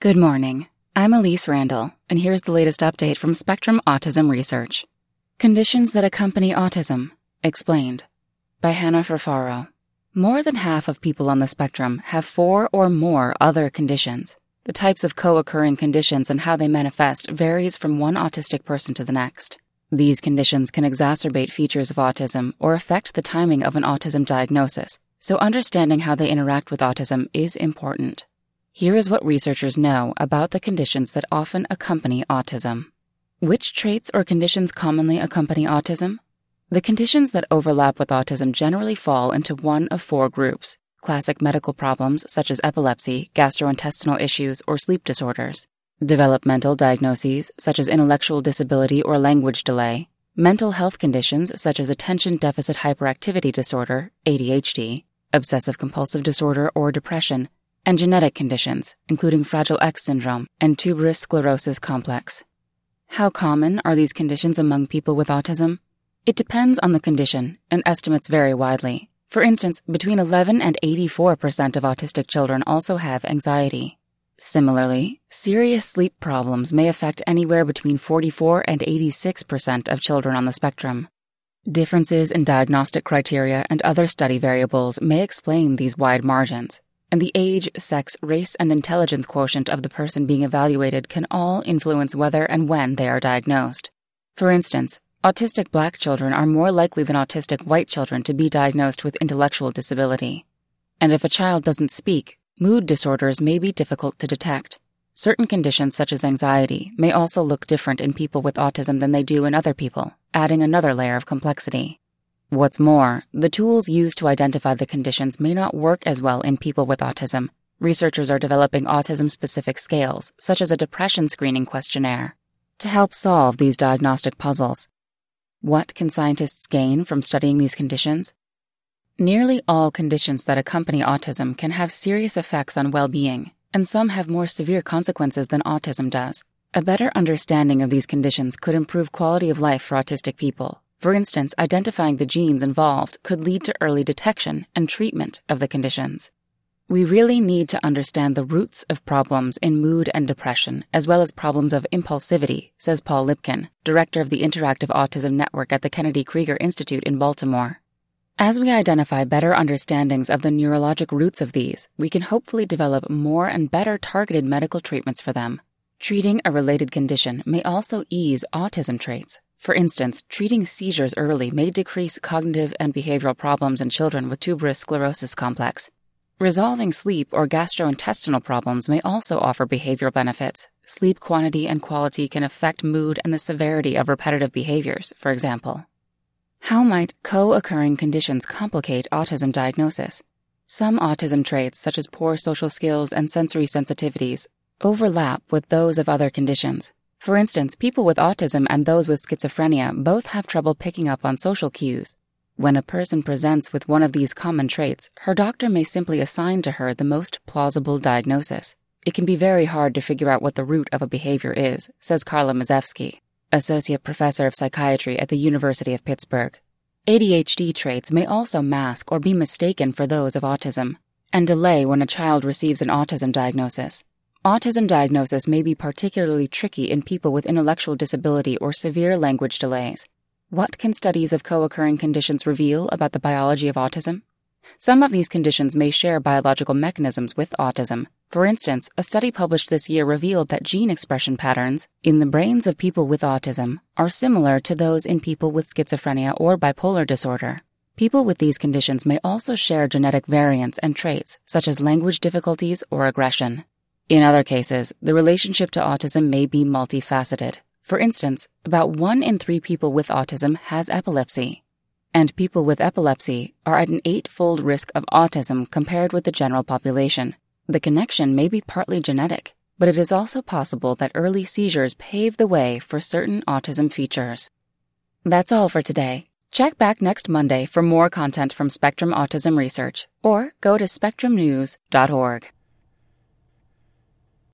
Good morning. I'm Elise Randall, and here's the latest update from Spectrum Autism Research. Conditions that accompany autism, explained by Hannah Furfaro. More than half of people on the spectrum have four or more other conditions. The types of co occurring conditions and how they manifest varies from one autistic person to the next. These conditions can exacerbate features of autism or affect the timing of an autism diagnosis, so understanding how they interact with autism is important. Here is what researchers know about the conditions that often accompany autism. Which traits or conditions commonly accompany autism? The conditions that overlap with autism generally fall into one of four groups classic medical problems such as epilepsy, gastrointestinal issues, or sleep disorders, developmental diagnoses such as intellectual disability or language delay, mental health conditions such as attention deficit hyperactivity disorder, ADHD, obsessive compulsive disorder or depression, and genetic conditions, including Fragile X syndrome and tuberous sclerosis complex. How common are these conditions among people with autism? It depends on the condition, and estimates vary widely. For instance, between 11 and 84% of autistic children also have anxiety. Similarly, serious sleep problems may affect anywhere between 44 and 86% of children on the spectrum. Differences in diagnostic criteria and other study variables may explain these wide margins and the age, sex, race, and intelligence quotient of the person being evaluated can all influence whether and when they are diagnosed. For instance, autistic black children are more likely than autistic white children to be diagnosed with intellectual disability. And if a child doesn't speak, mood disorders may be difficult to detect. Certain conditions, such as anxiety, may also look different in people with autism than they do in other people, adding another layer of complexity. What's more, the tools used to identify the conditions may not work as well in people with autism. Researchers are developing autism specific scales, such as a depression screening questionnaire, to help solve these diagnostic puzzles. What can scientists gain from studying these conditions? Nearly all conditions that accompany autism can have serious effects on well being, and some have more severe consequences than autism does. A better understanding of these conditions could improve quality of life for autistic people for instance, identifying the genes involved could lead to early detection and treatment of the conditions. We really need to understand the roots of problems in mood and depression, as well as problems of impulsivity, says Paul Lipkin, director of the Interactive Autism Network at the Kennedy Krieger Institute in Baltimore. As we identify better understandings of the neurologic roots of these, we can hopefully develop more and better targeted medical treatments for them. Treating a related condition may also ease autism traits, for instance, treating seizures early may decrease cognitive and behavioral problems in children with tuberous sclerosis complex. Resolving sleep or gastrointestinal problems may also offer behavioral benefits. Sleep quantity and quality can affect mood and the severity of repetitive behaviors, for example. How might co occurring conditions complicate autism diagnosis? Some autism traits, such as poor social skills and sensory sensitivities, overlap with those of other conditions. For instance, people with autism and those with schizophrenia both have trouble picking up on social cues. When a person presents with one of these common traits, her doctor may simply assign to her the most plausible diagnosis. It can be very hard to figure out what the root of a behavior is, says Carla Mazefsky, associate professor of psychiatry at the University of Pittsburgh. ADHD traits may also mask or be mistaken for those of autism and delay when a child receives an autism diagnosis. Autism diagnosis may be particularly tricky in people with intellectual disability or severe language delays. What can studies of co occurring conditions reveal about the biology of autism? Some of these conditions may share biological mechanisms with autism. For instance, a study published this year revealed that gene expression patterns in the brains of people with autism are similar to those in people with schizophrenia or bipolar disorder. People with these conditions may also share genetic variants and traits, such as language difficulties or aggression. In other cases, the relationship to autism may be multifaceted. For instance, about one in three people with autism has epilepsy, and people with epilepsy are at an eightfold risk of autism compared with the general population. The connection may be partly genetic, but it is also possible that early seizures pave the way for certain autism features. That's all for today. Check back next Monday for more content from Spectrum Autism Research, or go to spectrumnews.org.